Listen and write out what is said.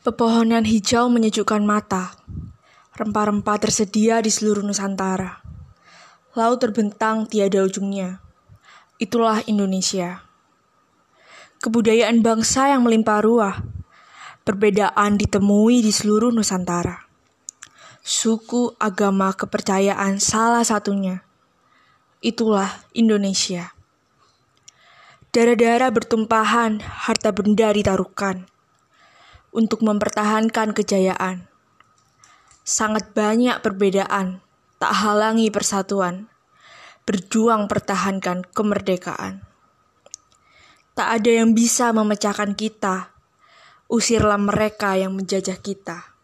Pepohonan hijau menyejukkan mata. Rempah-rempah tersedia di seluruh Nusantara. Laut terbentang tiada ujungnya. Itulah Indonesia. Kebudayaan bangsa yang melimpah ruah. Perbedaan ditemui di seluruh Nusantara. Suku, agama, kepercayaan salah satunya. Itulah Indonesia. Darah-darah bertumpahan, harta benda ditaruhkan untuk mempertahankan kejayaan. Sangat banyak perbedaan, tak halangi persatuan. Berjuang pertahankan kemerdekaan. Tak ada yang bisa memecahkan kita. Usirlah mereka yang menjajah kita.